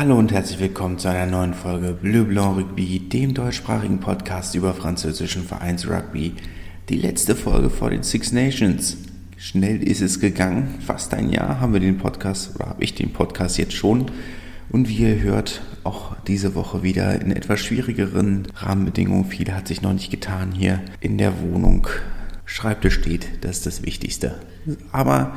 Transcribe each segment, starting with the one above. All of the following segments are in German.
Hallo und herzlich willkommen zu einer neuen Folge Bleu Blanc Rugby, dem deutschsprachigen Podcast über französischen Vereinsrugby. Die letzte Folge vor den Six Nations. Schnell ist es gegangen, fast ein Jahr haben wir den Podcast, oder habe ich den Podcast jetzt schon. Und wie ihr hört, auch diese Woche wieder in etwas schwierigeren Rahmenbedingungen. Viel hat sich noch nicht getan hier in der Wohnung. Schreibtisch steht, das ist das Wichtigste. Aber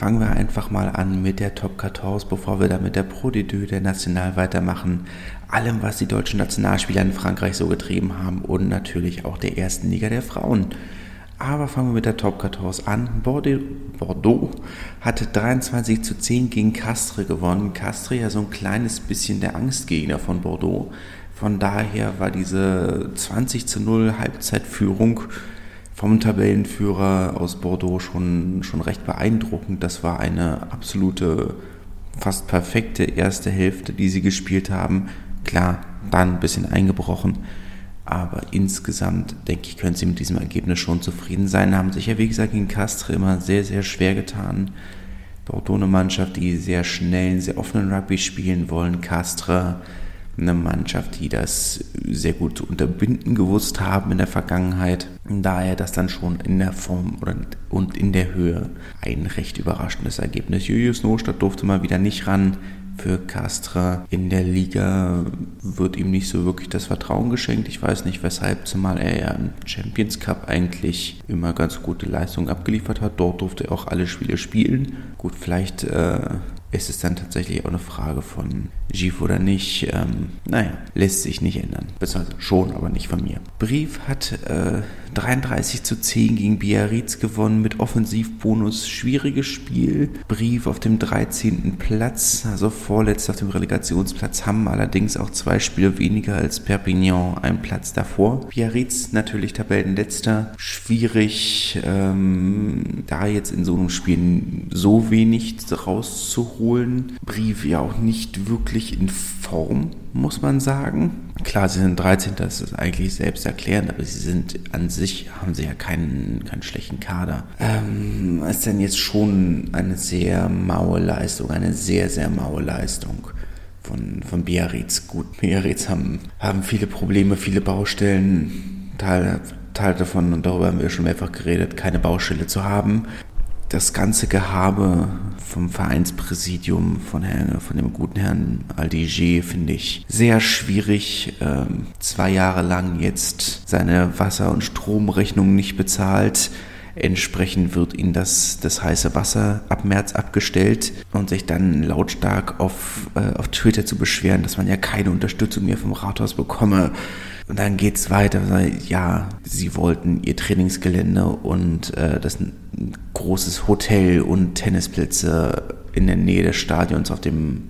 Fangen wir einfach mal an mit der Top 14, bevor wir dann mit der Pro D2 der National weitermachen. Allem, was die deutschen Nationalspieler in Frankreich so getrieben haben und natürlich auch der ersten Liga der Frauen. Aber fangen wir mit der Top 14 an. Bordeaux hatte 23 zu 10 gegen Castres gewonnen. Castres ja so ein kleines bisschen der Angstgegner von Bordeaux. Von daher war diese 20 zu 0 Halbzeitführung vom Tabellenführer aus Bordeaux schon, schon recht beeindruckend. Das war eine absolute, fast perfekte erste Hälfte, die sie gespielt haben. Klar, dann ein bisschen eingebrochen. Aber insgesamt, denke ich, können sie mit diesem Ergebnis schon zufrieden sein. Haben sich ja, wie gesagt, gegen Castre immer sehr, sehr schwer getan. Bordeaux eine Mannschaft, die sehr schnell, sehr offenen Rugby spielen wollen. Castre eine Mannschaft, die das sehr gut zu unterbinden gewusst haben in der Vergangenheit. Daher das dann schon in der Form und in der Höhe ein recht überraschendes Ergebnis. Julius Nostadt durfte mal wieder nicht ran für Castra. In der Liga wird ihm nicht so wirklich das Vertrauen geschenkt. Ich weiß nicht weshalb, zumal er ja im Champions Cup eigentlich immer ganz gute Leistungen abgeliefert hat. Dort durfte er auch alle Spiele spielen. Gut, vielleicht äh, ist es dann tatsächlich auch eine Frage von Gif oder nicht. Ähm, naja, lässt sich nicht ändern. Beziehungsweise schon, aber nicht von mir. Brief hat äh, 33 zu 10 gegen Biarritz gewonnen mit Offensivbonus. Schwieriges Spiel. Brief auf dem 13. Platz, also vorletzt auf dem Relegationsplatz, haben allerdings auch zwei Spiele weniger als Perpignan einen Platz davor. Biarritz natürlich Tabellenletzter. Schwierig, ähm, da jetzt in so einem Spiel so wenig rauszuholen. Brief ja auch nicht wirklich in Form, muss man sagen. Klar, sie sind 13, das ist eigentlich selbsterklärend, aber sie sind an sich, haben sie ja keinen, keinen schlechten Kader. Ähm, ist denn jetzt schon eine sehr maue Leistung, eine sehr, sehr maue Leistung von, von Biarritz. Gut, Biarritz haben, haben viele Probleme, viele Baustellen, Teil, Teil davon, und darüber haben wir schon mehrfach geredet, keine Baustelle zu haben das ganze Gehabe vom Vereinspräsidium von, Herrn, von dem guten Herrn Aldiger finde ich sehr schwierig. Ähm, zwei Jahre lang jetzt seine Wasser- und Stromrechnung nicht bezahlt. Entsprechend wird ihnen das, das heiße Wasser ab März abgestellt und sich dann lautstark auf, äh, auf Twitter zu beschweren, dass man ja keine Unterstützung mehr vom Rathaus bekomme. Und dann geht es weiter. Ja, sie wollten ihr Trainingsgelände und äh, das ein großes Hotel und Tennisplätze in der Nähe des Stadions auf dem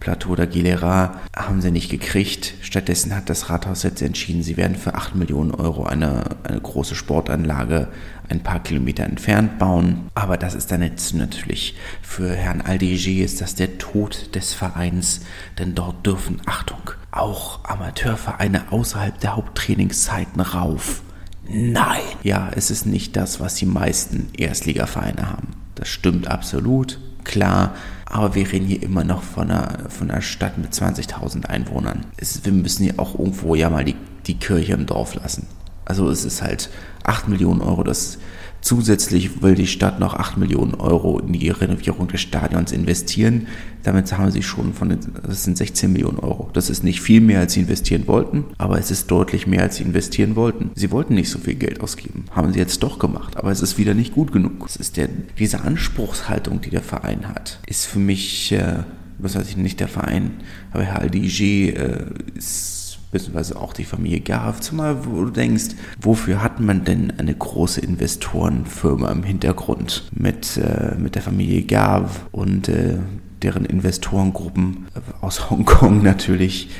Plateau der Gilera haben sie nicht gekriegt. Stattdessen hat das Rathaus jetzt entschieden, sie werden für 8 Millionen Euro eine, eine große Sportanlage ein paar Kilometer entfernt bauen. Aber das ist dann jetzt natürlich für Herrn Aldeger ist das der Tod des Vereins, denn dort dürfen, Achtung, auch Amateurvereine außerhalb der Haupttrainingszeiten rauf. Nein! Ja, es ist nicht das, was die meisten Erstligavereine haben. Das stimmt absolut, klar, aber wir reden hier immer noch von einer, von einer Stadt mit 20.000 Einwohnern. Es, wir müssen hier auch irgendwo ja mal die, die Kirche im Dorf lassen. Also es ist halt 8 Millionen Euro, das Zusätzlich will die Stadt noch 8 Millionen Euro in die Renovierung des Stadions investieren. Damit haben sie schon von den, das sind 16 Millionen Euro. Das ist nicht viel mehr, als sie investieren wollten, aber es ist deutlich mehr, als sie investieren wollten. Sie wollten nicht so viel Geld ausgeben. Haben sie jetzt doch gemacht, aber es ist wieder nicht gut genug. Es ist der, diese Anspruchshaltung, die der Verein hat, ist für mich, äh, was weiß ich nicht der Verein, aber Herr Aldiger äh, ist beziehungsweise auch die Familie Garf, zumal wo du denkst, wofür hat man denn eine große Investorenfirma im Hintergrund mit, äh, mit der Familie Garf und äh, deren Investorengruppen aus Hongkong natürlich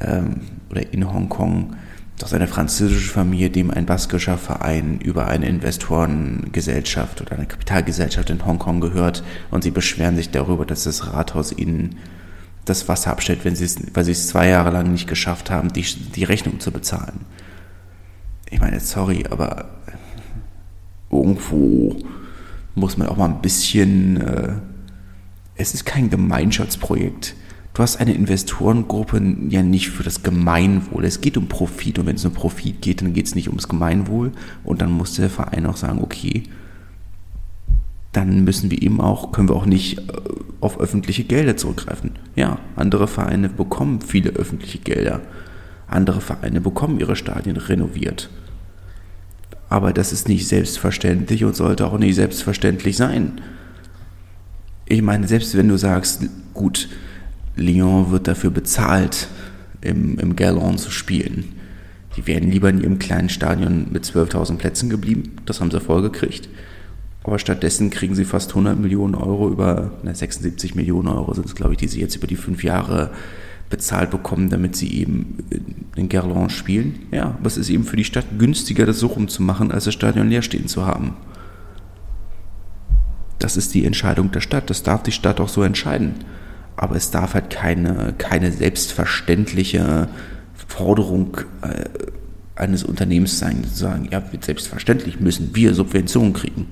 ähm, oder in Hongkong? Dass eine französische Familie, dem ein baskischer Verein über eine Investorengesellschaft oder eine Kapitalgesellschaft in Hongkong gehört und sie beschweren sich darüber, dass das Rathaus ihnen das Wasser abstellt, wenn sie es, weil sie es zwei Jahre lang nicht geschafft haben, die, die Rechnung zu bezahlen. Ich meine, sorry, aber irgendwo muss man auch mal ein bisschen. Äh, es ist kein Gemeinschaftsprojekt, du hast eine Investorengruppe ja nicht für das Gemeinwohl. Es geht um Profit und wenn es um Profit geht, dann geht es nicht ums Gemeinwohl und dann muss der Verein auch sagen, okay, dann müssen wir eben auch, können wir auch nicht äh, auf öffentliche Gelder zurückgreifen. Ja, andere Vereine bekommen viele öffentliche Gelder. Andere Vereine bekommen ihre Stadien renoviert. Aber das ist nicht selbstverständlich und sollte auch nicht selbstverständlich sein. Ich meine, selbst wenn du sagst, gut, Lyon wird dafür bezahlt, im, im Gallon zu spielen. Die wären lieber in ihrem kleinen Stadion mit 12.000 Plätzen geblieben. Das haben sie vorgekriegt. Aber stattdessen kriegen sie fast 100 Millionen Euro über, na, 76 Millionen Euro sind es, glaube ich, die sie jetzt über die fünf Jahre bezahlt bekommen, damit sie eben in Gerland spielen. Ja, aber es ist eben für die Stadt günstiger, das so rumzumachen, als das Stadion leer stehen zu haben. Das ist die Entscheidung der Stadt. Das darf die Stadt auch so entscheiden aber es darf halt keine, keine selbstverständliche Forderung äh, eines Unternehmens sein, zu sagen, ja, selbstverständlich müssen wir Subventionen kriegen.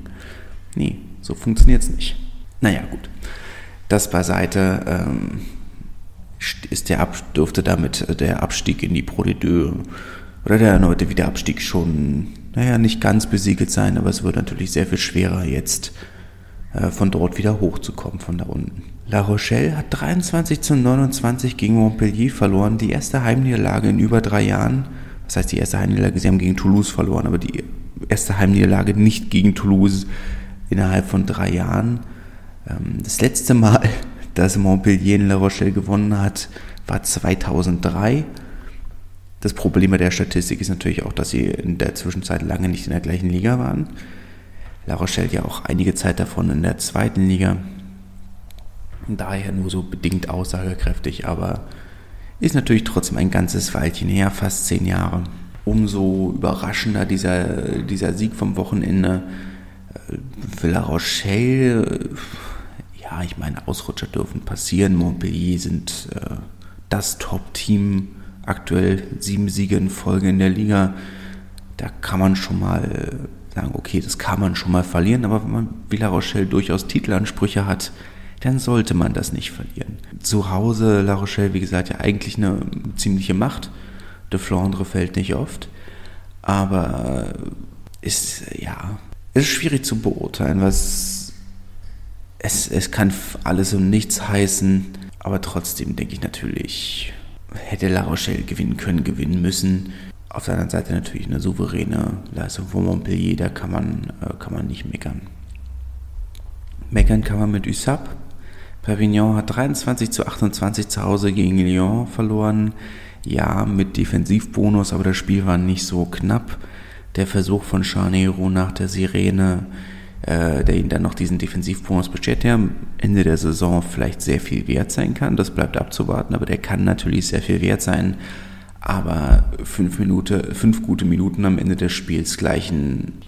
Nee, so funktioniert es nicht. Naja, gut. Das beiseite ähm, ist der Ab dürfte damit der Abstieg in die Pro de oder der erneute Wiederabstieg schon, naja, nicht ganz besiegelt sein, aber es wird natürlich sehr viel schwerer jetzt äh, von dort wieder hochzukommen, von da unten. La Rochelle hat 23 zu 29 gegen Montpellier verloren, die erste Heimniederlage in über drei Jahren. Das heißt, die erste Heimniederlage, sie haben gegen Toulouse verloren, aber die erste Heimniederlage nicht gegen Toulouse innerhalb von drei Jahren. Ähm, das letzte Mal, dass Montpellier in La Rochelle gewonnen hat, war 2003. Das Problem bei der Statistik ist natürlich auch, dass sie in der Zwischenzeit lange nicht in der gleichen Liga waren. La Rochelle ja auch einige Zeit davon in der zweiten Liga. Daher nur so bedingt aussagekräftig, aber ist natürlich trotzdem ein ganzes Weilchen her, fast zehn Jahre. Umso überraschender dieser, dieser Sieg vom Wochenende. Für La Rochelle, ja, ich meine, Ausrutscher dürfen passieren. Montpellier sind äh, das Top-Team aktuell, sieben Siege in Folge in der Liga. Da kann man schon mal sagen, okay, das kann man schon mal verlieren, aber wenn man Villa Rochelle durchaus Titelansprüche hat, dann sollte man das nicht verlieren. Zu Hause La Rochelle, wie gesagt, ja eigentlich eine ziemliche Macht. De Flandre fällt nicht oft, aber ist ja ist schwierig zu beurteilen, was es, es kann alles und nichts heißen, aber trotzdem denke ich natürlich, hätte La Rochelle gewinnen können, gewinnen müssen. Auf der anderen Seite natürlich eine souveräne Leistung von Montpellier, da kann man, äh, kann man nicht meckern. Meckern kann man mit USAP. Perpignan hat 23 zu 28 zu Hause gegen Lyon verloren. Ja, mit Defensivbonus, aber das Spiel war nicht so knapp. Der Versuch von Charnero nach der Sirene, äh, der ihn dann noch diesen Defensivbonus beschert, der am Ende der Saison vielleicht sehr viel wert sein kann. Das bleibt abzuwarten, aber der kann natürlich sehr viel wert sein aber fünf, Minute, fünf gute Minuten am Ende des Spiels gleichen.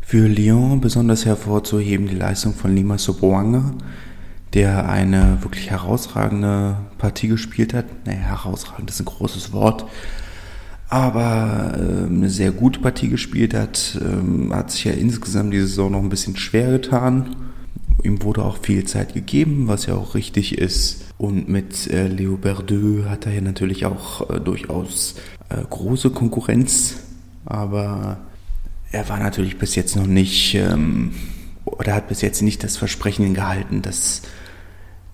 Für Lyon besonders hervorzuheben die Leistung von Lima Soboanga, der eine wirklich herausragende Partie gespielt hat. Naja, herausragend ist ein großes Wort, aber äh, eine sehr gute Partie gespielt hat. Ähm, hat sich ja insgesamt die Saison noch ein bisschen schwer getan. Ihm wurde auch viel Zeit gegeben, was ja auch richtig ist. Und mit äh, Leo Berdeux hat er ja natürlich auch äh, durchaus äh, große Konkurrenz, aber er war natürlich bis jetzt noch nicht, ähm, oder hat bis jetzt nicht das Versprechen gehalten, dass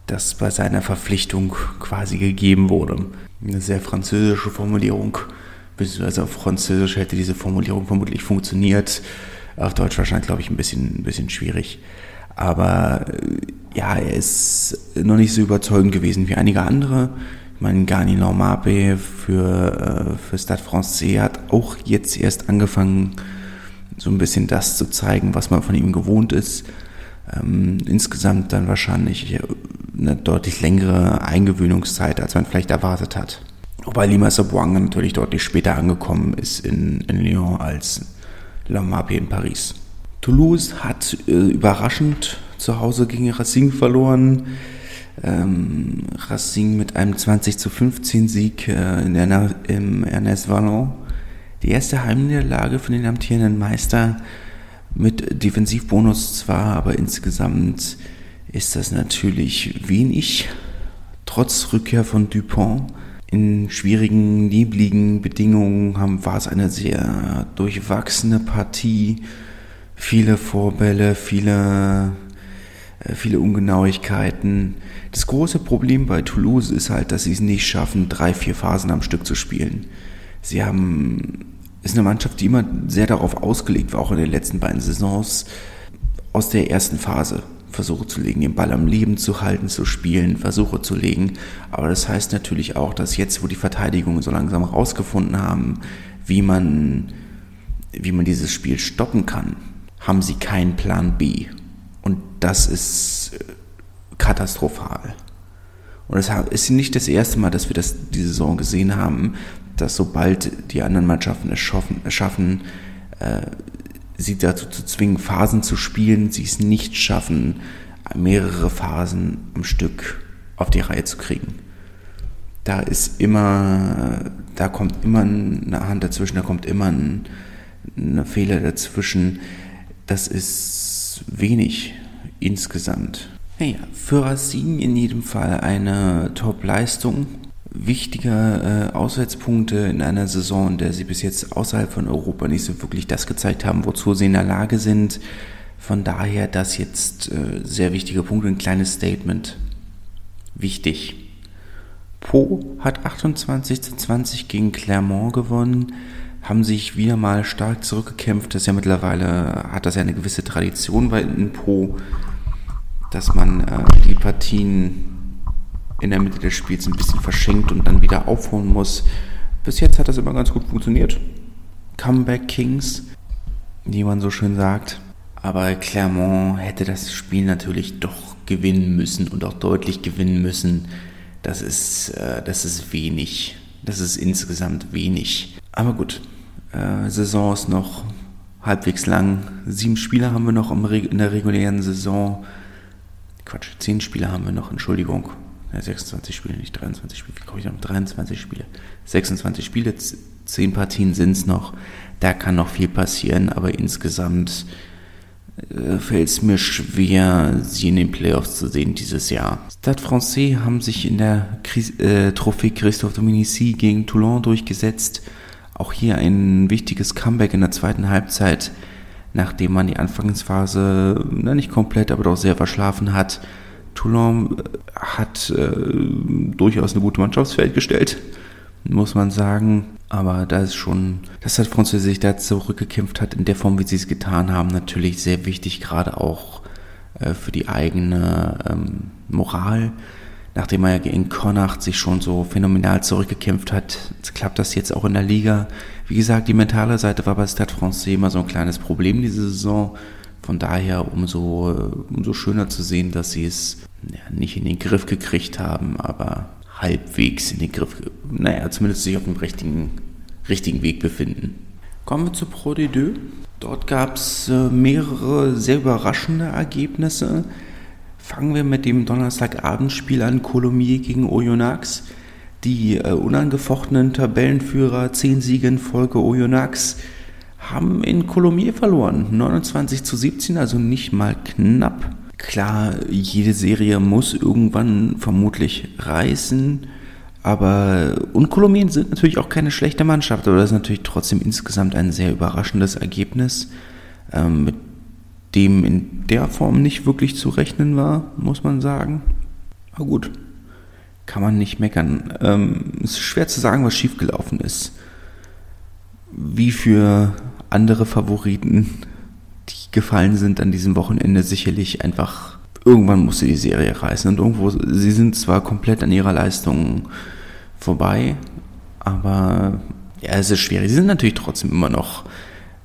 das bei seiner Verpflichtung quasi gegeben wurde. Eine sehr französische Formulierung, beziehungsweise auf Französisch hätte diese Formulierung vermutlich funktioniert. Auf Deutsch wahrscheinlich, glaube ich, ein bisschen, ein bisschen schwierig. Aber äh, ja, er ist noch nicht so überzeugend gewesen wie einige andere. Ich meine, Gani Normape für, äh, für Stade Francais hat auch jetzt erst angefangen, so ein bisschen das zu zeigen, was man von ihm gewohnt ist. Ähm, insgesamt dann wahrscheinlich eine deutlich längere Eingewöhnungszeit, als man vielleicht erwartet hat. Wobei Lima Sabuanga natürlich deutlich später angekommen ist in, in Lyon als Lamape in Paris. Toulouse hat äh, überraschend zu Hause gegen Racing verloren. Ähm, Racing mit einem 20 zu 15 Sieg äh, in der, im Ernest Vallon. Die erste Heimniederlage von den amtierenden Meister mit Defensivbonus zwar, aber insgesamt ist das natürlich wenig. trotz Rückkehr von Dupont in schwierigen, nebligen Bedingungen haben, war es eine sehr durchwachsene Partie. Viele Vorbälle, viele, äh, viele Ungenauigkeiten. Das große Problem bei Toulouse ist halt, dass sie es nicht schaffen, drei, vier Phasen am Stück zu spielen. Sie haben, ist eine Mannschaft, die immer sehr darauf ausgelegt war, auch in den letzten beiden Saisons, aus der ersten Phase Versuche zu legen, den Ball am Leben zu halten, zu spielen, Versuche zu legen. Aber das heißt natürlich auch, dass jetzt, wo die Verteidigungen so langsam herausgefunden haben, wie man, wie man dieses Spiel stoppen kann, haben sie keinen Plan B. Und das ist äh, katastrophal. Und es ist nicht das erste Mal, dass wir das diese Saison gesehen haben, dass sobald die anderen Mannschaften es schaffen, schaffen äh, sie dazu zu zwingen, Phasen zu spielen, sie es nicht schaffen, mehrere Phasen am Stück auf die Reihe zu kriegen. Da ist immer, da kommt immer eine Hand dazwischen, da kommt immer ein, ein Fehler dazwischen. Das ist wenig insgesamt. Naja, für Racine in jedem Fall eine Top-Leistung wichtige äh, Auswärtspunkte in einer Saison, in der sie bis jetzt außerhalb von Europa nicht so wirklich das gezeigt haben, wozu sie in der Lage sind. Von daher das jetzt äh, sehr wichtige Punkte, ein kleines Statement. Wichtig. Po hat 28 zu 20 gegen Clermont gewonnen, haben sich wieder mal stark zurückgekämpft. Das ist ja mittlerweile, hat das ja eine gewisse Tradition bei in Po, dass man äh, die Partien in der Mitte des Spiels ein bisschen verschenkt und dann wieder aufholen muss. Bis jetzt hat das immer ganz gut funktioniert. Comeback Kings, wie man so schön sagt. Aber Clermont hätte das Spiel natürlich doch gewinnen müssen und auch deutlich gewinnen müssen. Das ist, äh, das ist wenig. Das ist insgesamt wenig. Aber gut, äh, Saison ist noch halbwegs lang. Sieben Spieler haben wir noch in der regulären Saison. Quatsch, zehn Spieler haben wir noch, Entschuldigung ja, 26 Spiele, nicht 23 Spiele, wie komme ich noch? 23 Spiele. 26 Spiele, 10 Partien sind es noch. Da kann noch viel passieren, aber insgesamt äh, fällt es mir schwer, sie in den Playoffs zu sehen dieses Jahr. Stade Francais haben sich in der Kris äh, Trophée Christophe Dominici gegen Toulon durchgesetzt. Auch hier ein wichtiges Comeback in der zweiten Halbzeit, nachdem man die Anfangsphase na, nicht komplett, aber doch sehr verschlafen hat. Toulon äh, hat äh, durchaus eine gute Mannschaftsfeld gestellt, muss man sagen. Aber da ist schon, dass das Französisch sich da zurückgekämpft hat, in der Form, wie sie es getan haben, natürlich sehr wichtig, gerade auch äh, für die eigene ähm, Moral. Nachdem er in Connacht sich schon so phänomenal zurückgekämpft hat, klappt das jetzt auch in der Liga. Wie gesagt, die mentale Seite war bei Stade Francais immer so ein kleines Problem diese Saison. Von daher umso, umso schöner zu sehen, dass sie es ja, nicht in den Griff gekriegt haben, aber halbwegs in den Griff, naja, zumindest sich auf dem richtigen, richtigen Weg befinden. Kommen wir zu Pro de Deux. Dort gab es äh, mehrere sehr überraschende Ergebnisse. Fangen wir mit dem Donnerstagabendspiel an, Colomiers gegen Oyonnax. Die äh, unangefochtenen Tabellenführer, 10 Siege in Folge Oyonnax, haben in Colomiers verloren. 29 zu 17, also nicht mal knapp. Klar, jede Serie muss irgendwann vermutlich reißen. Aber und Kolumbien sind natürlich auch keine schlechte Mannschaft, aber das ist natürlich trotzdem insgesamt ein sehr überraschendes Ergebnis, ähm, mit dem in der Form nicht wirklich zu rechnen war, muss man sagen. Aber gut, kann man nicht meckern. Ähm, es ist schwer zu sagen, was schiefgelaufen ist. Wie für andere Favoriten, die gefallen sind an diesem Wochenende, sicherlich einfach, irgendwann musste die Serie reißen. Und irgendwo, sie sind zwar komplett an ihrer Leistung vorbei, aber ja, es ist schwierig. Sie sind natürlich trotzdem immer noch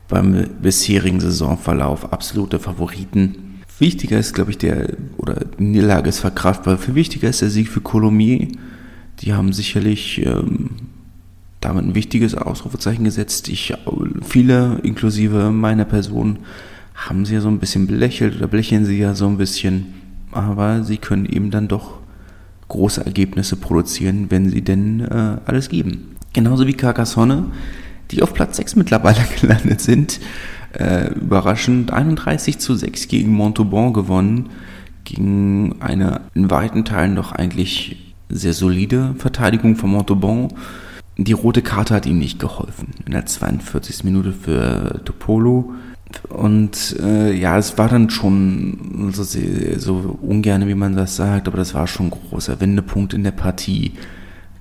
beim bisherigen Saisonverlauf absolute Favoriten. Wichtiger ist, glaube ich, der, oder die Niederlage ist verkraftbar. Viel wichtiger ist der Sieg für Colomiers. Die haben sicherlich ähm, damit ein wichtiges Ausrufezeichen gesetzt. Ich, viele, inklusive meiner Person, haben sie ja so ein bisschen belächelt oder belächeln sie ja so ein bisschen. Aber sie können eben dann doch große Ergebnisse produzieren, wenn sie denn äh, alles geben. Genauso wie Carcassonne, die auf Platz 6 mittlerweile gelandet sind. Äh, überraschend 31 zu 6 gegen Montauban gewonnen. Gegen eine in weiten Teilen doch eigentlich sehr solide Verteidigung von Montauban. Die rote Karte hat ihm nicht geholfen. In der 42. Minute für Topolo. Und äh, ja, es war dann schon so, so ungern, wie man das sagt, aber das war schon ein großer Wendepunkt in der Partie.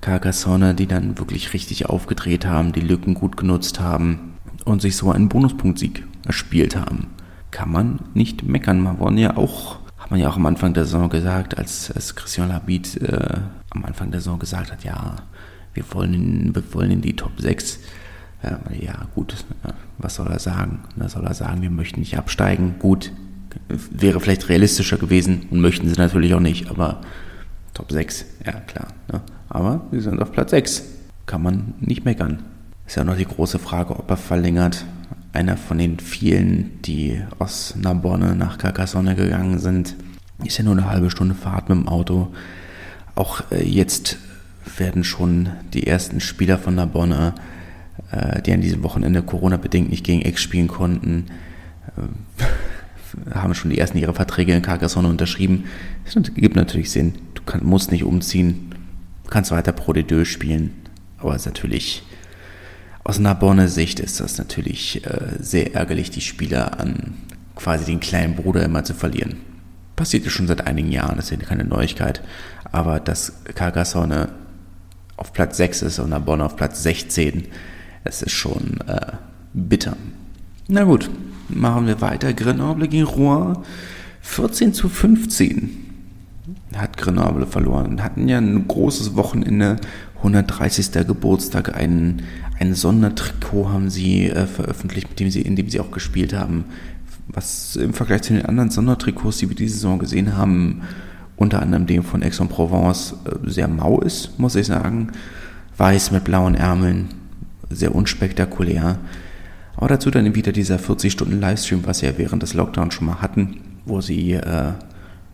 Carcassonne, die dann wirklich richtig aufgedreht haben, die Lücken gut genutzt haben und sich so einen Bonuspunktsieg erspielt haben. Kann man nicht meckern. Man wollen ja auch hat man ja auch am Anfang der Saison gesagt, als, als Christian Labit äh, am Anfang der Saison gesagt hat, ja, wir wollen in, wir wollen in die Top 6. Ja, gut, was soll er sagen? Da soll er sagen, wir möchten nicht absteigen. Gut, wäre vielleicht realistischer gewesen und möchten sie natürlich auch nicht, aber Top 6, ja klar. Ne? Aber sie sind auf Platz 6. Kann man nicht meckern. Ist ja noch die große Frage, ob er verlängert einer von den vielen, die aus Narbonne nach Carcassonne gegangen sind. Ist ja nur eine halbe Stunde Fahrt mit dem Auto. Auch äh, jetzt werden schon die ersten Spieler von Narbonne, äh, die an diesem Wochenende Corona-bedingt nicht gegen Ex spielen konnten, äh, haben schon die ersten ihre Verträge in Carcassonne unterschrieben. Das gibt natürlich Sinn. Du kann, musst nicht umziehen, du kannst weiter Pro de Deux spielen, aber es ist natürlich aus Narbonne Sicht ist das natürlich äh, sehr ärgerlich, die Spieler an quasi den kleinen Bruder immer zu verlieren. Passiert ja schon seit einigen Jahren, das ist ja keine Neuigkeit. Aber dass Carcassonne auf Platz 6 ist und Narbonne auf Platz 16, das ist schon äh, bitter. Na gut, machen wir weiter. Grenoble gegen Rouen. 14 zu 15 hat Grenoble verloren. Hatten ja ein großes Wochenende, 130. Geburtstag, einen ein Sondertrikot haben sie äh, veröffentlicht, mit dem sie, in dem sie auch gespielt haben. Was im Vergleich zu den anderen Sondertrikots, die wir diese Saison gesehen haben, unter anderem dem von Aix-en-Provence, äh, sehr mau ist, muss ich sagen. Weiß mit blauen Ärmeln, sehr unspektakulär. Aber dazu dann wieder dieser 40-Stunden-Livestream, was sie ja während des Lockdowns schon mal hatten, wo sie äh,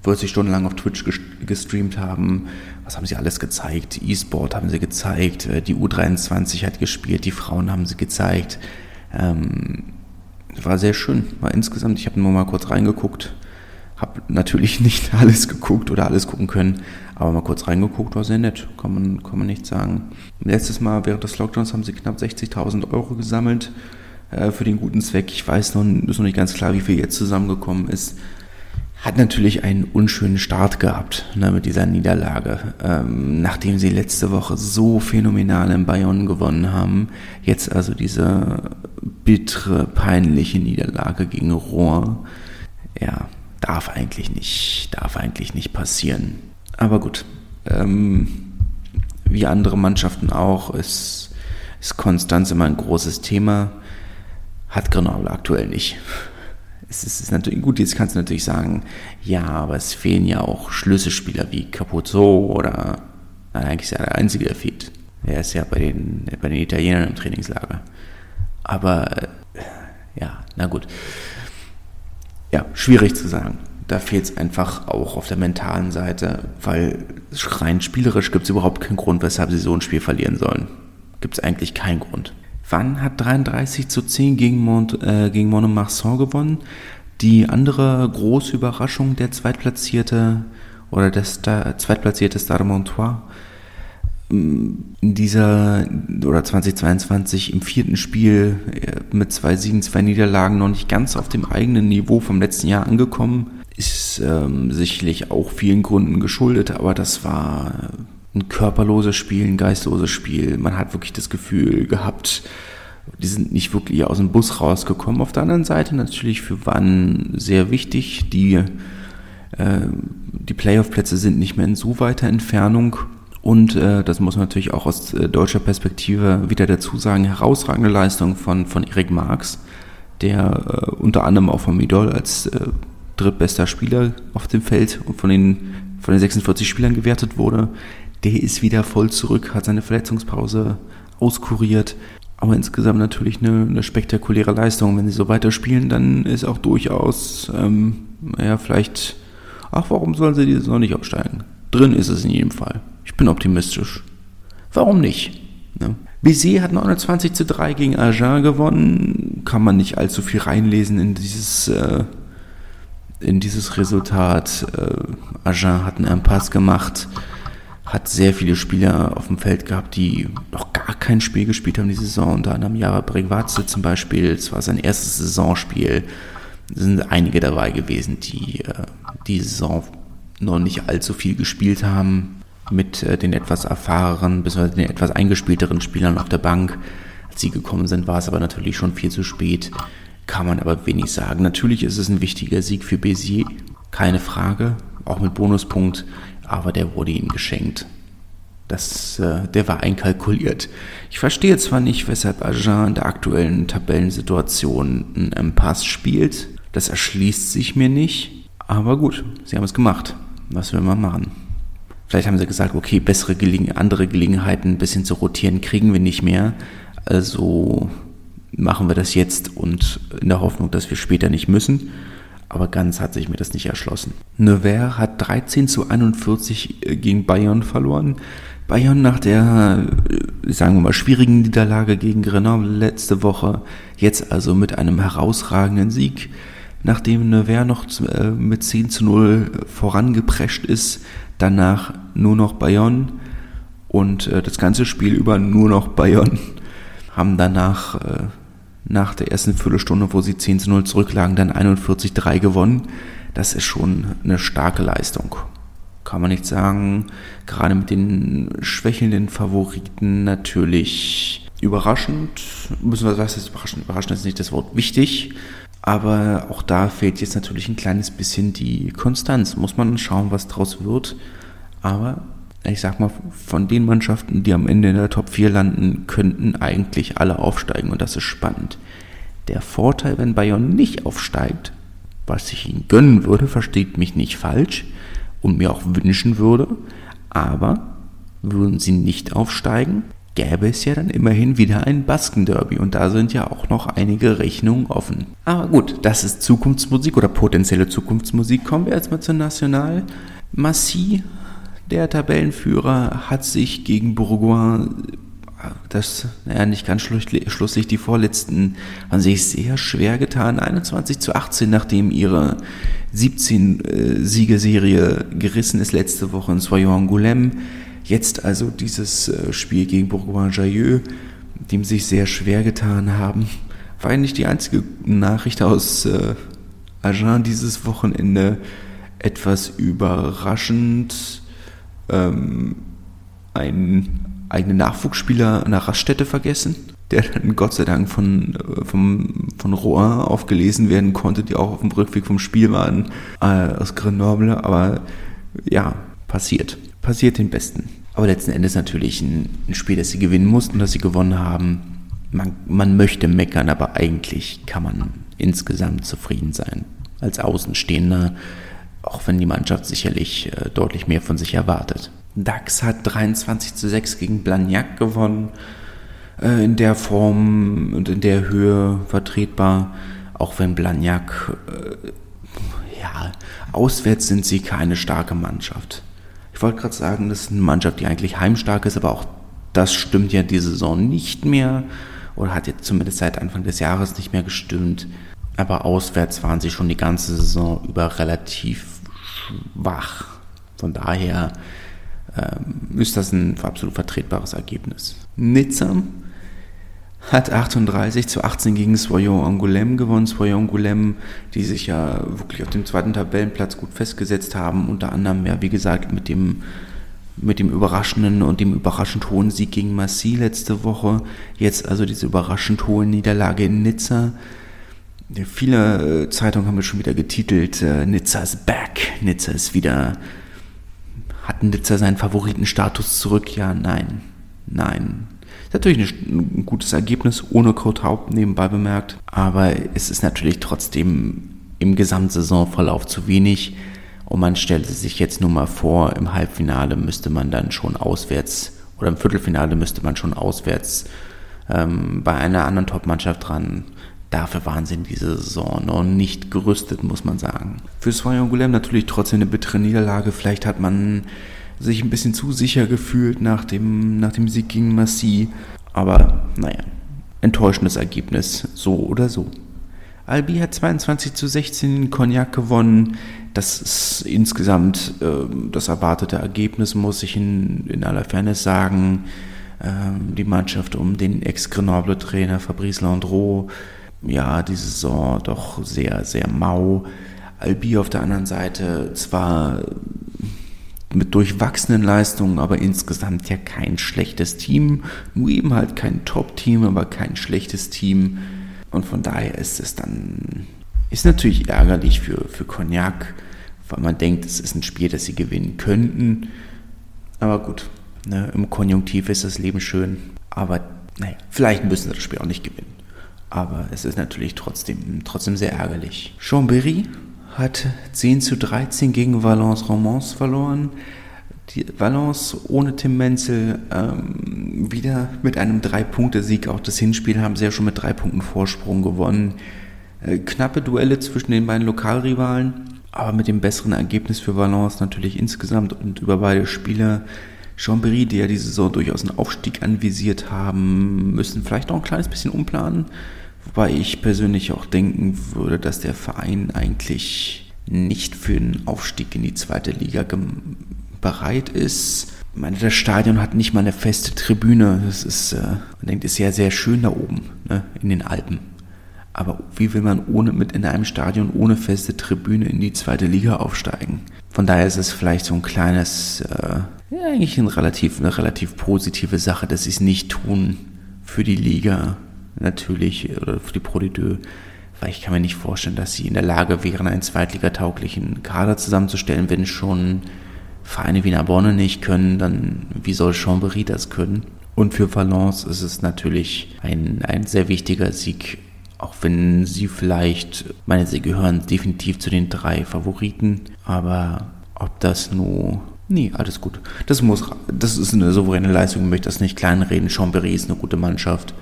40 Stunden lang auf Twitch gestreamt haben. Was haben sie alles gezeigt? E-Sport haben sie gezeigt, äh, die U23 hat gespielt, die Frauen haben sie gezeigt. Ähm, war sehr schön, war insgesamt, ich habe nur mal kurz reingeguckt, habe natürlich nicht alles geguckt oder alles gucken können, aber mal kurz reingeguckt, war sehr nett, kann man, kann man nicht sagen. Letztes Mal während des Lockdowns haben sie knapp 60.000 Euro gesammelt äh, für den guten Zweck. Ich weiß noch, ist noch nicht ganz klar, wie viel jetzt zusammengekommen ist hat natürlich einen unschönen Start gehabt ne, mit dieser Niederlage. Ähm, nachdem sie letzte Woche so phänomenal in Bayonne gewonnen haben, jetzt also diese bittere, peinliche Niederlage gegen Rouen. Ja, darf eigentlich nicht, darf eigentlich nicht passieren. Aber gut, ähm, wie andere Mannschaften auch, ist, ist Konstanz immer ein großes Thema. Hat Grenoble aktuell nicht es ist, ist natürlich gut, jetzt kannst du natürlich sagen, ja, aber es fehlen ja auch Schlüsselspieler wie Capuzzo oder nein, eigentlich ist er der Einzige, der fehlt. Er ist ja bei den, bei den Italienern im Trainingslager. Aber äh, ja, na gut. Ja, schwierig zu sagen. Da fehlt es einfach auch auf der mentalen Seite, weil rein spielerisch gibt es überhaupt keinen Grund, weshalb sie so ein Spiel verlieren sollen. Gibt es eigentlich keinen Grund. Wann hat 33 zu 10 gegen, Mont, äh, gegen Montmarsan gewonnen? Die andere große Überraschung, der Zweitplatzierte oder der Star, Zweitplatzierte Stade Montois in dieser oder 2022 im vierten Spiel äh, mit zwei Siegen, zwei Niederlagen noch nicht ganz auf dem eigenen Niveau vom letzten Jahr angekommen. Ist ähm, sicherlich auch vielen Gründen geschuldet, aber das war ein körperloses Spiel, ein geistloses Spiel. Man hat wirklich das Gefühl gehabt, die sind nicht wirklich aus dem Bus rausgekommen. Auf der anderen Seite natürlich für Wann sehr wichtig. Die, äh, die Playoff-Plätze sind nicht mehr in so weiter Entfernung. Und äh, das muss man natürlich auch aus äh, deutscher Perspektive wieder dazu sagen, herausragende Leistung von, von Erik Marx, der äh, unter anderem auch von Midol als äh, drittbester Spieler auf dem Feld und von den, von den 46 Spielern gewertet wurde. Der ist wieder voll zurück, hat seine Verletzungspause auskuriert. Aber insgesamt natürlich eine, eine spektakuläre Leistung. Wenn sie so weiterspielen, dann ist auch durchaus, ähm, naja, vielleicht, ach, warum sollen sie dieses noch nicht aufsteigen? Drin ist es in jedem Fall. Ich bin optimistisch. Warum nicht? Ne? Bizet hat 29 zu 3 gegen Agen gewonnen. Kann man nicht allzu viel reinlesen in dieses, äh, in dieses Resultat. Äh, Agen hat einen Impasse gemacht hat sehr viele Spieler auf dem Feld gehabt, die noch gar kein Spiel gespielt haben diese Saison. Unter anderem Jara Bregvatze zum Beispiel, es war sein erstes Saisonspiel. Es sind einige dabei gewesen, die äh, die Saison noch nicht allzu viel gespielt haben. Mit äh, den etwas erfahrenen, bzw. den etwas eingespielteren Spielern auf der Bank. Als sie gekommen sind, war es aber natürlich schon viel zu spät. Kann man aber wenig sagen. Natürlich ist es ein wichtiger Sieg für Bézier, keine Frage, auch mit Bonuspunkt aber der wurde ihm geschenkt. Das, äh, der war einkalkuliert. Ich verstehe zwar nicht, weshalb Agen in der aktuellen Tabellensituation einen Impasse spielt. Das erschließt sich mir nicht. Aber gut, sie haben es gemacht. Was will man machen? Vielleicht haben sie gesagt, okay, bessere Gelegen andere Gelegenheiten ein bisschen zu rotieren kriegen wir nicht mehr. Also machen wir das jetzt und in der Hoffnung, dass wir später nicht müssen aber ganz hat sich mir das nicht erschlossen. Nevers hat 13 zu 41 äh, gegen Bayern verloren. Bayern nach der, äh, sagen wir mal, schwierigen Niederlage gegen Grenoble letzte Woche, jetzt also mit einem herausragenden Sieg. Nachdem Nevers noch äh, mit 10 zu 0 vorangeprescht ist, danach nur noch Bayern und das ganze Spiel über nur noch Bayern, haben danach nach der ersten Viertelstunde, wo sie 10 zu 0 zurücklagen, dann 41-3 gewonnen. Das ist schon eine starke Leistung. Kann man nicht sagen. Gerade mit den schwächelnden Favoriten natürlich überraschend. Müssen wir was ist überraschend? Überraschend ist nicht das Wort wichtig. Aber auch da fehlt jetzt natürlich ein kleines bisschen die Konstanz. Muss man schauen, was draus wird. Aber ich sag mal, von den Mannschaften, die am Ende in der Top 4 landen, könnten eigentlich alle aufsteigen und das ist spannend. Der Vorteil, wenn Bayern nicht aufsteigt, was ich ihnen gönnen würde, versteht mich nicht falsch und mir auch wünschen würde, aber würden sie nicht aufsteigen, gäbe es ja dann immerhin wieder ein Baskenderby und da sind ja auch noch einige Rechnungen offen. Aber gut, das ist Zukunftsmusik oder potenzielle Zukunftsmusik. Kommen wir jetzt mal zur National. Massi der Tabellenführer hat sich gegen Bourgoin, das, naja, nicht ganz schlusslich, die Vorletzten, haben sich sehr schwer getan. 21 zu 18, nachdem ihre 17 äh, gerissen ist letzte Woche in Soyon Angoulême. Jetzt also dieses äh, Spiel gegen Bourgoin-Jailleux, dem sich sehr schwer getan haben. War nicht die einzige Nachricht aus äh, Agen dieses Wochenende. Etwas überraschend ähm, einen eigenen Nachwuchsspieler an der Raststätte vergessen, der dann Gott sei Dank von, äh, vom, von Rouen aufgelesen werden konnte, die auch auf dem Rückweg vom Spiel waren äh, aus Grenoble. Aber ja, passiert. Passiert den Besten. Aber letzten Endes natürlich ein, ein Spiel, das sie gewinnen mussten, das sie gewonnen haben. Man, man möchte meckern, aber eigentlich kann man insgesamt zufrieden sein. Als Außenstehender auch wenn die Mannschaft sicherlich äh, deutlich mehr von sich erwartet. DAX hat 23 zu 6 gegen Blagnac gewonnen, äh, in der Form und in der Höhe vertretbar, auch wenn Blagnac, äh, ja, auswärts sind sie keine starke Mannschaft. Ich wollte gerade sagen, das ist eine Mannschaft, die eigentlich heimstark ist, aber auch das stimmt ja diese Saison nicht mehr oder hat jetzt zumindest seit Anfang des Jahres nicht mehr gestimmt. Aber auswärts waren sie schon die ganze Saison über relativ schwach. Von daher ähm, ist das ein absolut vertretbares Ergebnis. Nizza hat 38 zu 18 gegen Soyon Angoulême gewonnen. Soyon Angoulême, die sich ja wirklich auf dem zweiten Tabellenplatz gut festgesetzt haben, unter anderem ja, wie gesagt, mit dem mit dem überraschenden und dem überraschend hohen Sieg gegen Massy letzte Woche. Jetzt also diese überraschend hohe Niederlage in Nizza. Viele äh, Zeitungen haben wir schon wieder getitelt, äh, Nizza ist back, Nizza ist wieder, hat Nizza seinen Favoritenstatus zurück? Ja, nein, nein. Ist natürlich ein gutes Ergebnis, ohne Code Haupt nebenbei bemerkt, aber es ist natürlich trotzdem im Gesamtsaisonverlauf zu wenig und man stellt sich jetzt nur mal vor, im Halbfinale müsste man dann schon auswärts oder im Viertelfinale müsste man schon auswärts ähm, bei einer anderen Top-Mannschaft dran Dafür waren sie in dieser Saison noch nicht gerüstet, muss man sagen. Für Soyon Goulem natürlich trotzdem eine bittere Niederlage. Vielleicht hat man sich ein bisschen zu sicher gefühlt nach dem, nach dem Sieg gegen Massy. Aber naja, enttäuschendes Ergebnis, so oder so. Albi hat 22 zu 16 in Cognac gewonnen. Das ist insgesamt äh, das erwartete Ergebnis, muss ich in, in aller Fairness sagen. Ähm, die Mannschaft um den Ex-Grenoble-Trainer Fabrice Landreau, ja, die Saison doch sehr, sehr mau. Albi auf der anderen Seite zwar mit durchwachsenen Leistungen, aber insgesamt ja kein schlechtes Team. Nur eben halt kein Top-Team, aber kein schlechtes Team. Und von daher ist es dann, ist natürlich ärgerlich für, für Cognac, weil man denkt, es ist ein Spiel, das sie gewinnen könnten. Aber gut, ne, im Konjunktiv ist das Leben schön. Aber naja, vielleicht müssen sie das Spiel auch nicht gewinnen. Aber es ist natürlich trotzdem, trotzdem sehr ärgerlich. Chambéry hat 10 zu 13 gegen Valence Romans verloren. Die Valence ohne Tim Menzel ähm, wieder mit einem Drei-Punkte-Sieg. Auch das Hinspiel haben sie ja schon mit drei Punkten Vorsprung gewonnen. Äh, knappe Duelle zwischen den beiden Lokalrivalen, aber mit dem besseren Ergebnis für Valence natürlich insgesamt und über beide Spiele. Chambéry, die ja diese Saison durchaus einen Aufstieg anvisiert haben, müssen vielleicht auch ein kleines bisschen umplanen. Wobei ich persönlich auch denken würde, dass der Verein eigentlich nicht für einen Aufstieg in die zweite Liga bereit ist. Ich meine, das Stadion hat nicht mal eine feste Tribüne. Das ist, äh, man denkt, ist ja sehr schön da oben, ne, in den Alpen. Aber wie will man ohne mit in einem Stadion ohne feste Tribüne in die zweite Liga aufsteigen? Von daher ist es vielleicht so ein kleines, äh, ja, eigentlich ein relativ, eine relativ positive Sache, dass sie es nicht tun für die Liga natürlich oder für die Pro weil ich kann mir nicht vorstellen, dass sie in der Lage wären, einen zweitligatauglichen Kader zusammenzustellen, wenn schon Vereine wie Narbonne nicht können, dann wie soll Chambéry das können? Und für Valence ist es natürlich ein, ein sehr wichtiger Sieg, auch wenn sie vielleicht, meine, sie gehören definitiv zu den drei Favoriten, aber ob das nur Nee, alles gut. Das muss, das ist eine souveräne Leistung, ich möchte das nicht kleinreden. Chambéry ist eine gute Mannschaft.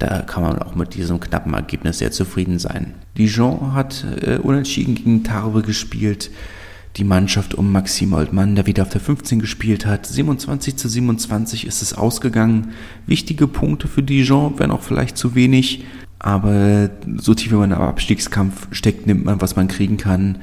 Da kann man auch mit diesem knappen Ergebnis sehr zufrieden sein. Dijon hat äh, unentschieden gegen Tarbe gespielt. Die Mannschaft um Maxim Oldmann, der wieder auf der 15 gespielt hat. 27 zu 27 ist es ausgegangen. Wichtige Punkte für Dijon, wenn auch vielleicht zu wenig. Aber so tief wie man im Abstiegskampf steckt, nimmt man, was man kriegen kann.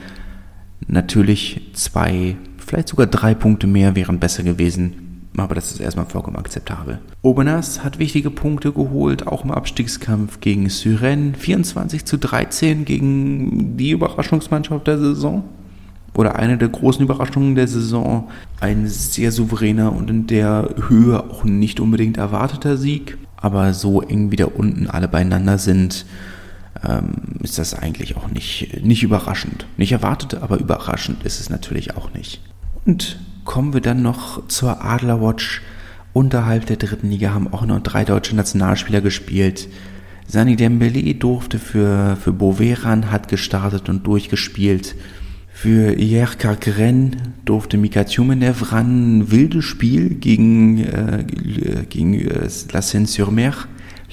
Natürlich zwei, vielleicht sogar drei Punkte mehr wären besser gewesen aber das ist erstmal vollkommen akzeptabel. Aubenas hat wichtige Punkte geholt, auch im Abstiegskampf gegen Syren. 24 zu 13 gegen die Überraschungsmannschaft der Saison. Oder eine der großen Überraschungen der Saison. Ein sehr souveräner und in der Höhe auch nicht unbedingt erwarteter Sieg. Aber so eng wie da unten alle beieinander sind, ähm, ist das eigentlich auch nicht, nicht überraschend. Nicht erwartet, aber überraschend ist es natürlich auch nicht. Und kommen wir dann noch zur Adlerwatch. Unterhalb der dritten Liga haben auch noch drei deutsche Nationalspieler gespielt. Sani Dembele durfte für, für Boveran, hat gestartet und durchgespielt. Für Yerka Gren durfte Mika Tjumenev ran. Wildes Spiel gegen, äh, gegen äh, La Seine-sur-Mer,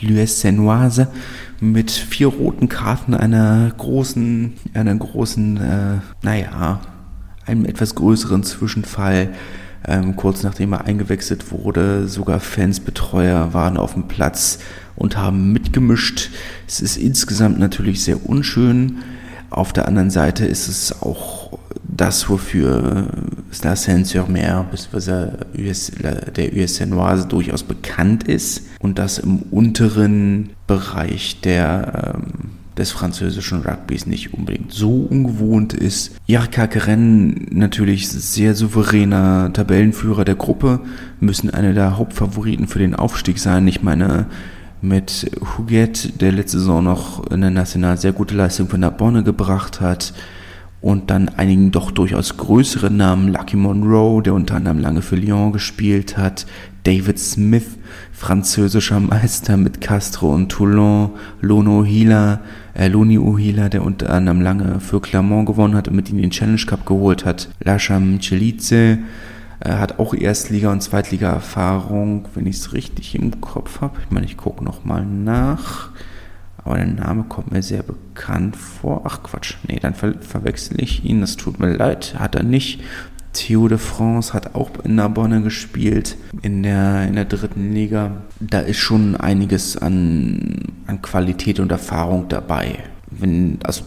l'US Senoise, mit vier roten Karten, einer großen, einer großen, äh, naja, einem etwas größeren Zwischenfall. Ähm, kurz nachdem er eingewechselt wurde, sogar Fans, Betreuer waren auf dem Platz und haben mitgemischt. Es ist insgesamt natürlich sehr unschön. Auf der anderen Seite ist es auch das, wofür La Seine-sur-Mer bzw. der USN Noise durchaus bekannt ist und das im unteren Bereich der ähm, des französischen Rugbys nicht unbedingt so ungewohnt ist. Jarka Keren natürlich sehr souveräner Tabellenführer der Gruppe, müssen einer der Hauptfavoriten für den Aufstieg sein. Ich meine, mit Huguet, der letzte Saison noch in der National sehr gute Leistung von der Bonne gebracht hat, und dann einigen doch durchaus größeren Namen, Lucky Monroe, der unter anderem lange für Lyon gespielt hat, David Smith, französischer Meister mit Castro und Toulon, Lono Hila, äh, Loni Uhila, der unter anderem lange für Clermont gewonnen hat und mit ihnen den Challenge Cup geholt hat, Lasham Celice, äh, hat auch Erstliga- und Zweitliga-Erfahrung, wenn ich es richtig im Kopf habe. Ich meine, ich gucke nochmal nach. Aber der Name kommt mir sehr bekannt vor. Ach Quatsch, nee, dann ver verwechsel ich ihn. Das tut mir leid, hat er nicht. Theo de France hat auch in Narbonne gespielt, in der, in der dritten Liga. Da ist schon einiges an, an Qualität und Erfahrung dabei. wenn, also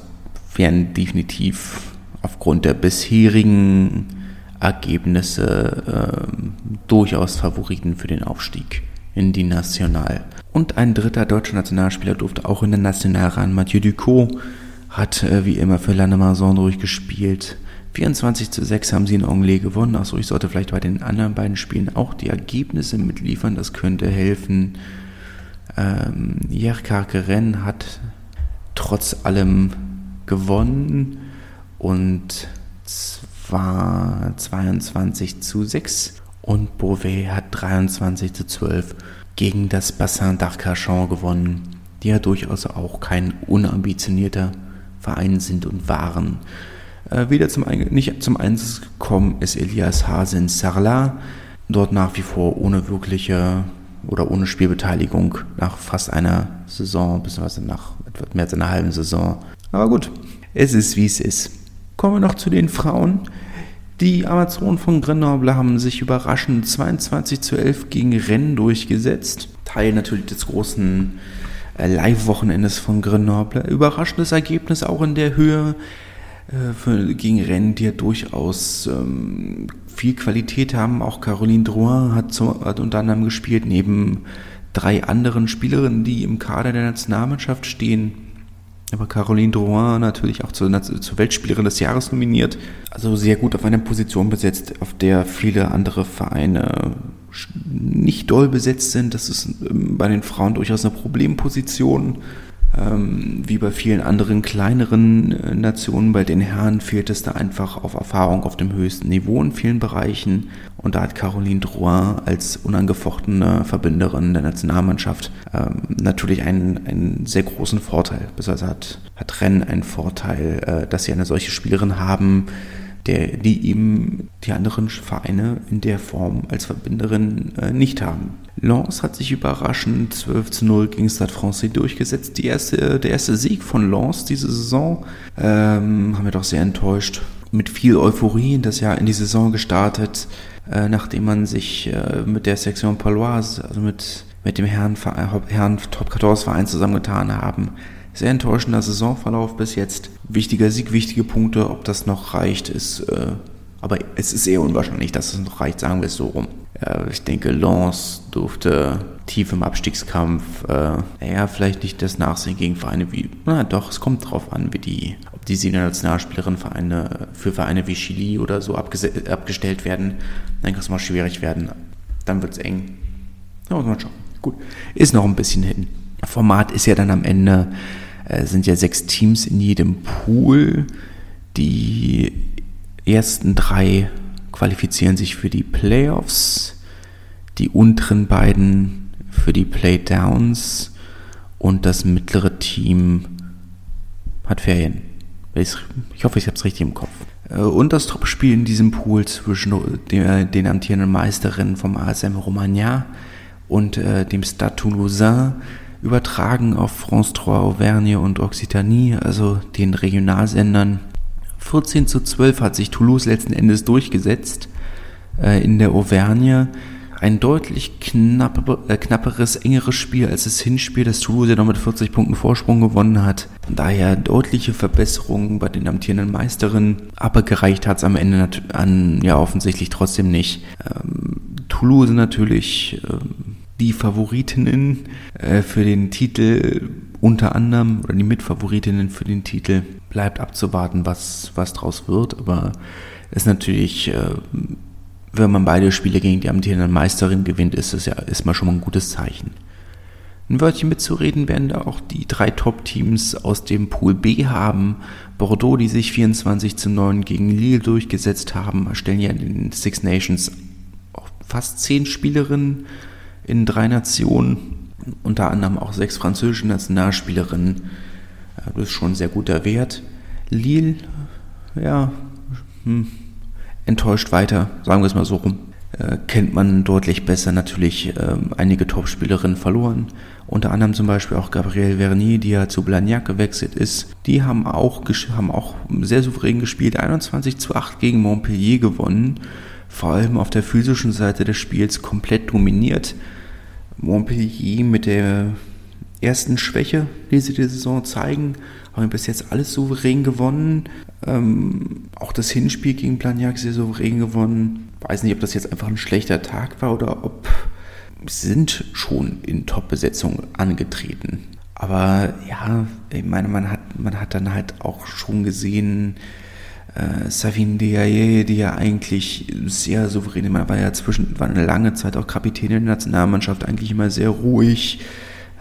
wären definitiv aufgrund der bisherigen Ergebnisse äh, durchaus Favoriten für den Aufstieg in die National. Und ein dritter deutscher Nationalspieler durfte auch in der National ran. Mathieu Ducot hat äh, wie immer für Lannemazon durchgespielt. 24 zu 6 haben sie in Anglais gewonnen. Achso, ich sollte vielleicht bei den anderen beiden Spielen auch die Ergebnisse mitliefern. Das könnte helfen. Ähm, Jerka Keren hat trotz allem gewonnen und zwar 22 zu 6 und Beauvais hat 23 zu 12 gegen das Bassin d'Arcachon gewonnen, die ja durchaus auch kein unambitionierter Verein sind und waren. Äh, wieder zum nicht zum Einsatz gekommen ist Elias Hasen Sarla, dort nach wie vor ohne wirkliche oder ohne Spielbeteiligung nach fast einer Saison, beziehungsweise nach etwas mehr als einer halben Saison. Aber gut, es ist wie es ist. Kommen wir noch zu den Frauen. Die Amazonen von Grenoble haben sich überraschend 22 zu 11 gegen Rennes durchgesetzt. Teil natürlich des großen äh, Live-Wochenendes von Grenoble. Überraschendes Ergebnis auch in der Höhe für, gegen Rennen, die ja durchaus ähm, viel Qualität haben. Auch Caroline Drouin hat, so, hat unter anderem gespielt, neben drei anderen Spielerinnen, die im Kader der Nationalmannschaft stehen. Aber Caroline Drouin natürlich auch zur, zur Weltspielerin des Jahres nominiert. Also sehr gut auf einer Position besetzt, auf der viele andere Vereine nicht doll besetzt sind. Das ist ähm, bei den Frauen durchaus eine Problemposition. Ähm, wie bei vielen anderen kleineren äh, Nationen, bei den Herren fehlt es da einfach auf Erfahrung auf dem höchsten Niveau in vielen Bereichen. Und da hat Caroline Drouin als unangefochtene Verbinderin der Nationalmannschaft ähm, natürlich einen, einen sehr großen Vorteil. Besonders hat, hat Rennes einen Vorteil, äh, dass sie eine solche Spielerin haben, der, die eben die anderen Vereine in der Form als Verbinderin äh, nicht haben. Lens hat sich überraschend 12 zu 0 gegen Stade Francais durchgesetzt. Erste, der erste Sieg von Lens diese Saison ähm, haben wir doch sehr enttäuscht. Mit viel Euphorie in das Jahr in die Saison gestartet, äh, nachdem man sich äh, mit der Section Paloise, also mit, mit dem Herrn, Herrn Top 14 Verein zusammengetan haben. Sehr enttäuschender Saisonverlauf bis jetzt. Wichtiger Sieg, wichtige Punkte. Ob das noch reicht, ist. Äh, aber es ist eher unwahrscheinlich, dass es noch reicht, sagen wir es so rum. Äh, ich denke, Lens durfte tief im Abstiegskampf, äh, naja, vielleicht nicht das Nachsehen gegen Vereine wie, na doch, es kommt drauf an, wie die, ob die Sieger Nationalspielerin Vereine, für Vereine wie Chili oder so abgestellt werden. Dann kann es mal schwierig werden. Dann wird es eng. Ja, muss man schauen. Gut. Ist noch ein bisschen hin. Format ist ja dann am Ende äh, sind ja sechs Teams in jedem Pool. Die ersten drei qualifizieren sich für die Playoffs, die unteren beiden für die Playdowns und das mittlere Team hat Ferien. Ich hoffe, ich habe es richtig im Kopf. Äh, und das Topspiel in diesem Pool zwischen den, den amtierenden Meisterinnen vom ASM Romagna und äh, dem Stade Toulousain übertragen auf France 3 Auvergne und Occitanie, also den Regionalsendern. 14 zu 12 hat sich Toulouse letzten Endes durchgesetzt äh, in der Auvergne. Ein deutlich knapp, äh, knapperes, engeres Spiel als das Hinspiel, das Toulouse ja noch mit 40 Punkten Vorsprung gewonnen hat. Daher deutliche Verbesserungen bei den amtierenden Meisterinnen, aber gereicht hat es am Ende an, ja offensichtlich trotzdem nicht. Ähm, Toulouse natürlich ähm, die Favoritinnen äh, für den Titel unter anderem oder die Mitfavoritinnen für den Titel bleibt abzuwarten, was, was draus wird. Aber es ist natürlich, äh, wenn man beide Spiele gegen die amtierende Meisterin gewinnt, ist das ja ist schon mal ein gutes Zeichen. Ein Wörtchen mitzureden werden da auch die drei Top-Teams aus dem Pool B haben. Bordeaux, die sich 24 zu 9 gegen Lille durchgesetzt haben, stellen ja in den Six Nations fast zehn Spielerinnen in drei Nationen, unter anderem auch sechs französische Nationalspielerinnen. Das ist schon ein sehr guter Wert. Lille, ja, hm, enttäuscht weiter, sagen wir es mal so rum. Äh, kennt man deutlich besser natürlich äh, einige Topspielerinnen verloren. Unter anderem zum Beispiel auch Gabrielle Vernier, die ja zu Blagnac gewechselt ist. Die haben auch, haben auch sehr souverän gespielt, 21 zu 8 gegen Montpellier gewonnen. Vor allem auf der physischen Seite des Spiels komplett dominiert. Montpellier mit der ersten Schwäche, die sie die Saison zeigen. Haben bis jetzt alles souverän gewonnen. Ähm, auch das Hinspiel gegen Blagnac sehr souverän gewonnen. Weiß nicht, ob das jetzt einfach ein schlechter Tag war oder ob sind schon in Top-Besetzung angetreten. Aber ja, ich meine, man hat, man hat dann halt auch schon gesehen, äh, Savin Diaye, die ja eigentlich sehr souverän war, war ja zwischen, war eine lange Zeit auch Kapitän der Nationalmannschaft, eigentlich immer sehr ruhig,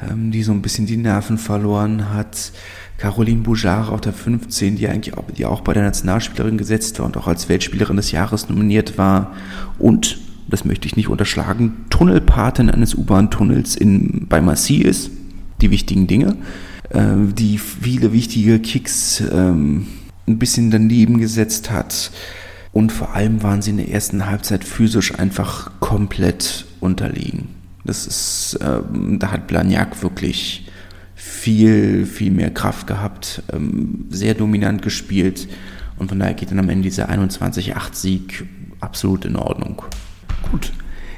ähm, die so ein bisschen die Nerven verloren hat. Caroline Boujard auf der 15, die eigentlich auch, die auch bei der Nationalspielerin gesetzt war und auch als Weltspielerin des Jahres nominiert war. Und, das möchte ich nicht unterschlagen, Tunnelpatin eines U-Bahn-Tunnels bei Massy ist. Die wichtigen Dinge, äh, die viele wichtige Kicks ähm, ein bisschen daneben gesetzt hat. Und vor allem waren sie in der ersten Halbzeit physisch einfach komplett unterlegen. Das ist, ähm, da hat Blagnac wirklich viel, viel mehr Kraft gehabt, ähm, sehr dominant gespielt und von daher geht dann am Ende dieser 21-8-Sieg absolut in Ordnung. Gut,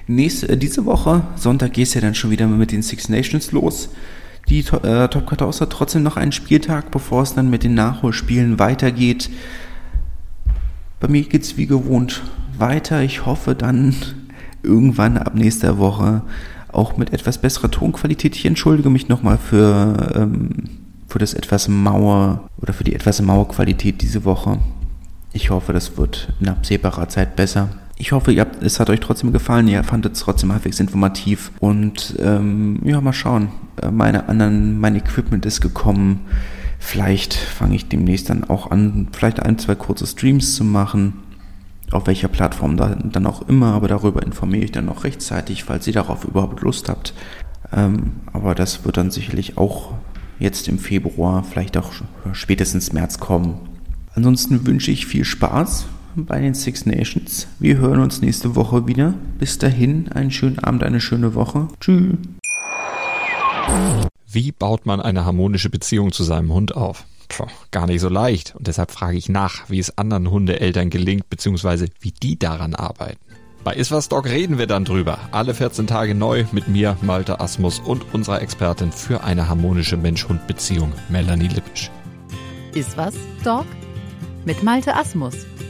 Nächste, äh, diese Woche, Sonntag geht es ja dann schon wieder mit den Six Nations los. Die äh, Top 14 hat trotzdem noch einen Spieltag, bevor es dann mit den Nachholspielen weitergeht. Bei mir geht es wie gewohnt weiter. Ich hoffe dann irgendwann ab nächster Woche auch mit etwas besserer Tonqualität. Ich entschuldige mich nochmal für, ähm, für das etwas Mauer oder für die etwas Mauerqualität diese Woche. Ich hoffe, das wird in absehbarer Zeit besser. Ich hoffe, ihr habt, es hat euch trotzdem gefallen. Ihr fandet es trotzdem halbwegs informativ. Und ähm, ja, mal schauen. Äh, meine anderen, mein Equipment ist gekommen. Vielleicht fange ich demnächst dann auch an, vielleicht ein, zwei kurze Streams zu machen. Auf welcher Plattform dann auch immer, aber darüber informiere ich dann noch rechtzeitig, falls ihr darauf überhaupt Lust habt. Ähm, aber das wird dann sicherlich auch jetzt im Februar, vielleicht auch spätestens März kommen. Ansonsten wünsche ich viel Spaß bei den Six Nations. Wir hören uns nächste Woche wieder. Bis dahin, einen schönen Abend, eine schöne Woche. Tschüss. Wie baut man eine harmonische Beziehung zu seinem Hund auf? Puh, gar nicht so leicht. Und deshalb frage ich nach, wie es anderen Hundeeltern gelingt, beziehungsweise wie die daran arbeiten. Bei Iswas Dog reden wir dann drüber. Alle 14 Tage neu mit mir, Malte Asmus und unserer Expertin für eine harmonische Mensch-Hund-Beziehung, Melanie Lippisch. Iswas Dog? Mit Malte Asmus